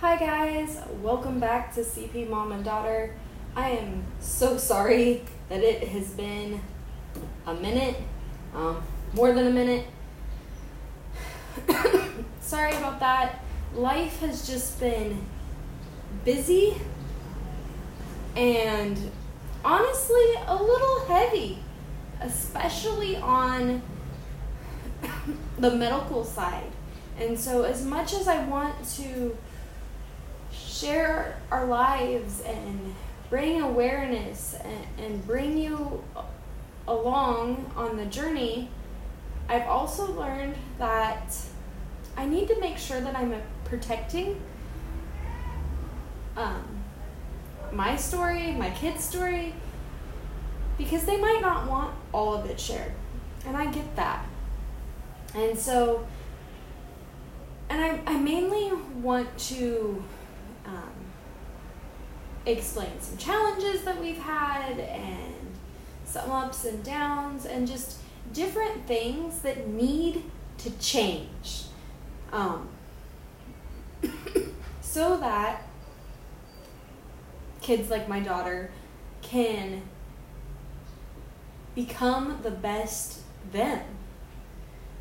Hi, guys. Welcome back to CP Mom and Daughter. I am so sorry that it has been a minute, um, more than a minute. sorry about that. Life has just been busy and honestly a little heavy, especially on the medical side. And so, as much as I want to share our lives and bring awareness and, and bring you along on the journey, I've also learned that I need to make sure that I'm protecting um, my story, my kid's story, because they might not want all of it shared. And I get that. And so, and I, I mainly want to um, explain some challenges that we've had and some ups and downs and just different things that need to change um, so that kids like my daughter can become the best them.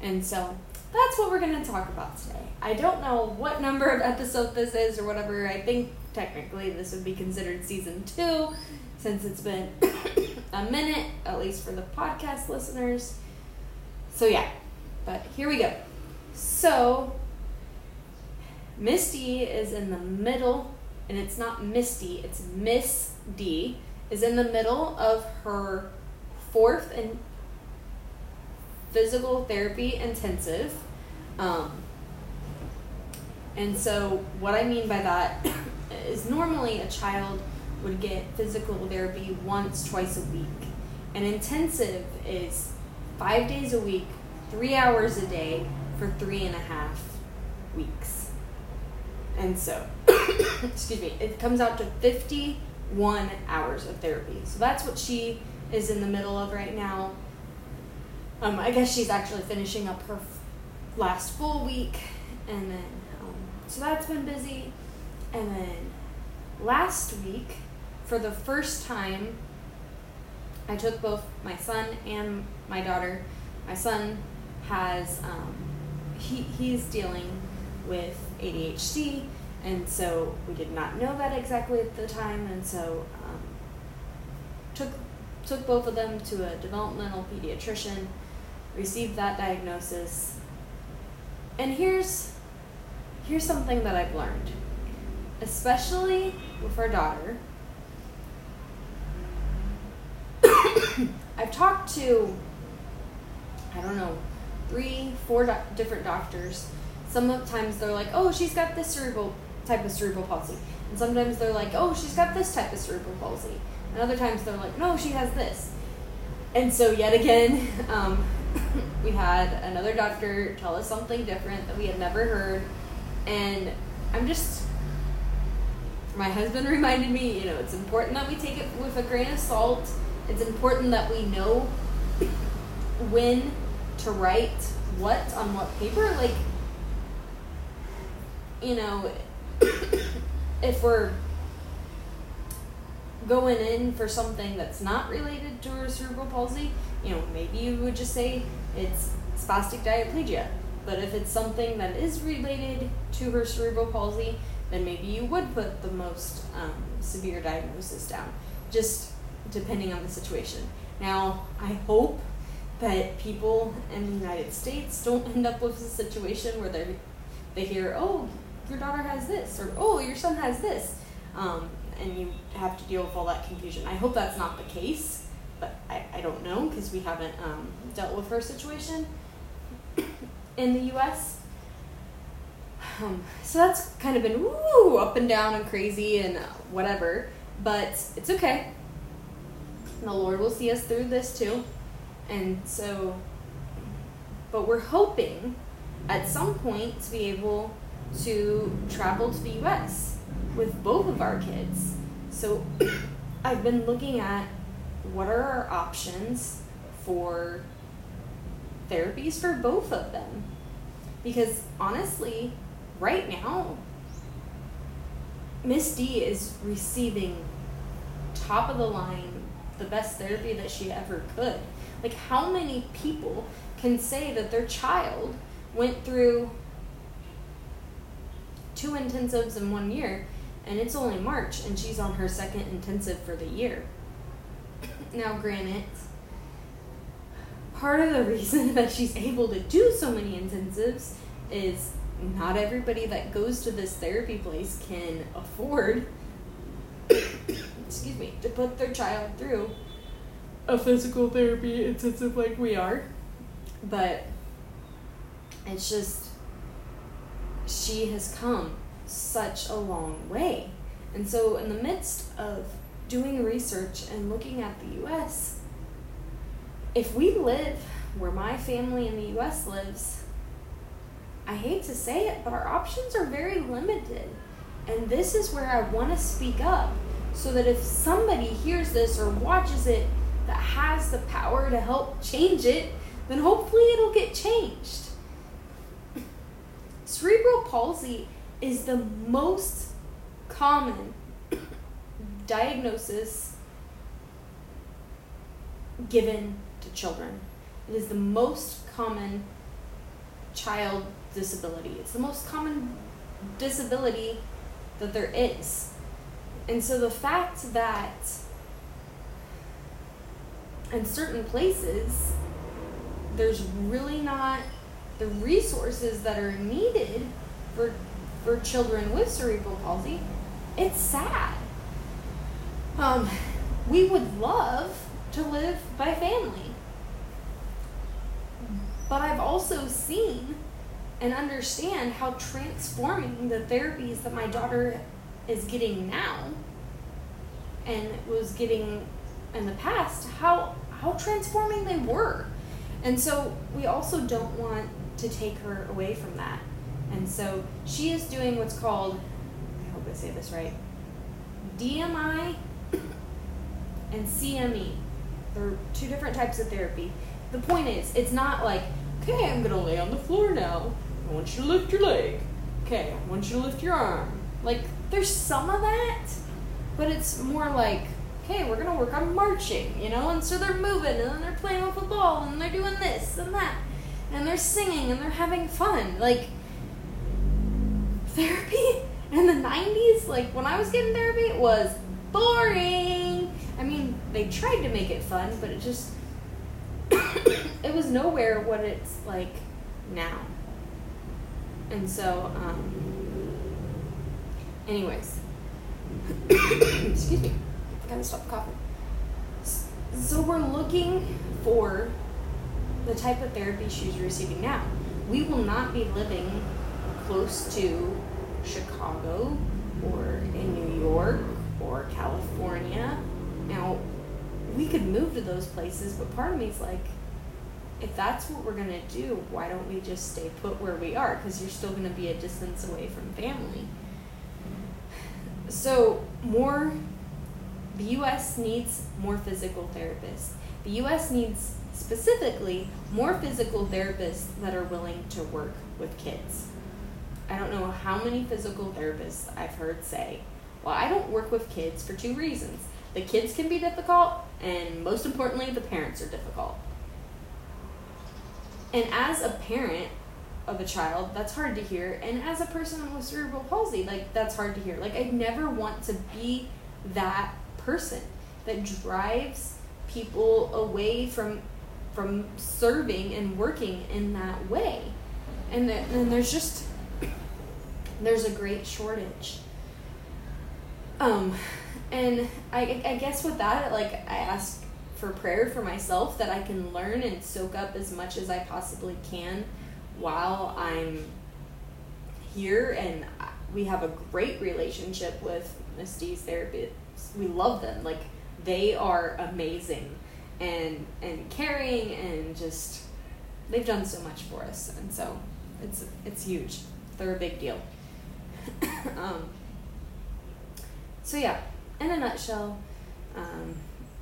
And so that's what we're going to talk about today. I don't know what number of episode this is or whatever. I think technically this would be considered season two since it's been a minute, at least for the podcast listeners. So, yeah, but here we go. So, Misty is in the middle, and it's not Misty, it's Miss D, is in the middle of her fourth and physical therapy intensive. Um, and so, what I mean by that is normally a child would get physical therapy once, twice a week. And intensive is five days a week, three hours a day for three and a half weeks. And so, excuse me, it comes out to 51 hours of therapy. So that's what she is in the middle of right now. Um, I guess she's actually finishing up her last full week, and then um, so that's been busy. And then last week, for the first time, I took both my son and my daughter. My son has um, he he's dealing with ADHD, and so we did not know that exactly at the time, and so um, took took both of them to a developmental pediatrician, received that diagnosis, and here's here's something that I've learned, especially with our daughter. I've talked to I don't know three, four do- different doctors. Sometimes they're like, "Oh, she's got this cerebral type of cerebral palsy," and sometimes they're like, "Oh, she's got this type of cerebral palsy," and other times they're like, "No, she has this." And so yet again, um, we had another doctor tell us something different that we had never heard, and I'm just. My husband reminded me, you know, it's important that we take it with a grain of salt. It's important that we know when to write what on what paper. Like, you know, if we're going in for something that's not related to her cerebral palsy, you know, maybe you would just say it's spastic diplegia. But if it's something that is related to her cerebral palsy, then maybe you would put the most um, severe diagnosis down, just depending on the situation. Now, I hope that people in the United States don't end up with a situation where they they hear, oh, your daughter has this, or oh, your son has this, um, and you have to deal with all that confusion. I hope that's not the case, but I, I don't know because we haven't um, dealt with her situation in the U.S. Um, so that's kind of been woo up and down and crazy and whatever, but it's okay. The Lord will see us through this too. And so, but we're hoping at some point to be able to travel to the US with both of our kids. So I've been looking at what are our options for therapies for both of them. Because honestly, right now, Miss D is receiving top of the line, the best therapy that she ever could. Like, how many people can say that their child went through two intensives in one year and it's only March and she's on her second intensive for the year? Now, granted, part of the reason that she's able to do so many intensives is not everybody that goes to this therapy place can afford excuse me to put their child through a physical therapy intensive like we are but it's just she has come such a long way and so in the midst of doing research and looking at the US if we live where my family in the US lives I hate to say it, but our options are very limited. And this is where I want to speak up so that if somebody hears this or watches it that has the power to help change it, then hopefully it'll get changed. Cerebral palsy is the most common diagnosis given to children. It is the most common child disability. It's the most common disability that there is. And so the fact that in certain places there's really not the resources that are needed for for children with cerebral palsy, it's sad. Um, we would love to live by family. But I've also seen and understand how transforming the therapies that my daughter is getting now and was getting in the past how how transforming they were and so we also don't want to take her away from that and so she is doing what's called i hope i say this right dmi and cme they're two different types of therapy the point is it's not like okay i'm gonna lay on the floor now I want you to lift your leg. Okay, I want you to lift your arm. Like, there's some of that, but it's more like, okay, we're gonna work on marching, you know? And so they're moving, and then they're playing with the ball, and they're doing this and that, and they're singing, and they're having fun. Like, therapy in the 90s, like, when I was getting therapy, it was boring. I mean, they tried to make it fun, but it just, it was nowhere what it's like now. And so, um, anyways, excuse me, I gotta stop coughing. So we're looking for the type of therapy she's receiving now. We will not be living close to Chicago or in New York or California. Now, we could move to those places, but part of me is like, if that's what we're going to do, why don't we just stay put where we are? Because you're still going to be a distance away from family. So, more, the US needs more physical therapists. The US needs specifically more physical therapists that are willing to work with kids. I don't know how many physical therapists I've heard say, well, I don't work with kids for two reasons. The kids can be difficult, and most importantly, the parents are difficult and as a parent of a child, that's hard to hear. And as a person with cerebral palsy, like that's hard to hear. Like I never want to be that person that drives people away from from serving and working in that way. And then and there's just there's a great shortage. Um and I I guess with that like I ask for prayer for myself that I can learn and soak up as much as I possibly can while I'm here. And we have a great relationship with Miss D's therapists. We love them. Like they are amazing and and caring and just they've done so much for us. And so it's it's huge. They're a big deal. um, so yeah, in a nutshell. Um,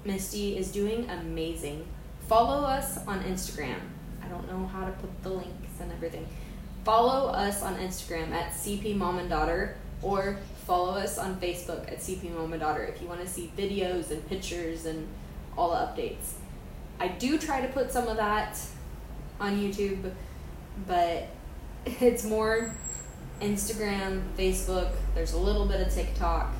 Miss D is doing amazing. Follow us on Instagram. I don't know how to put the links and everything. Follow us on Instagram at CP Mom and Daughter or follow us on Facebook at CP mom and Daughter if you want to see videos and pictures and all the updates. I do try to put some of that on YouTube, but it's more Instagram, Facebook. There's a little bit of TikTok.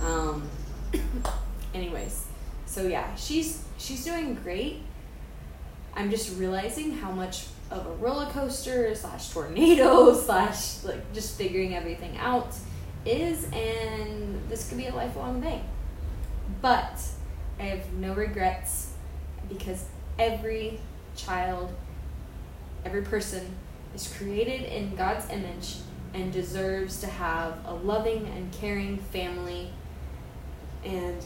Um, anyways, so yeah, she's she's doing great. I'm just realizing how much of a roller coaster slash tornado slash like just figuring everything out is, and this could be a lifelong thing. But I have no regrets because every child, every person is created in God's image and deserves to have a loving and caring family and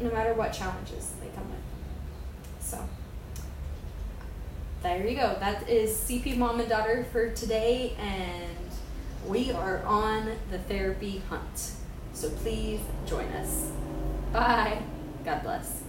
no matter what challenges they come with. So there you go. That is CP Mom and Daughter for today and we are on the therapy hunt. So please join us. Bye. God bless.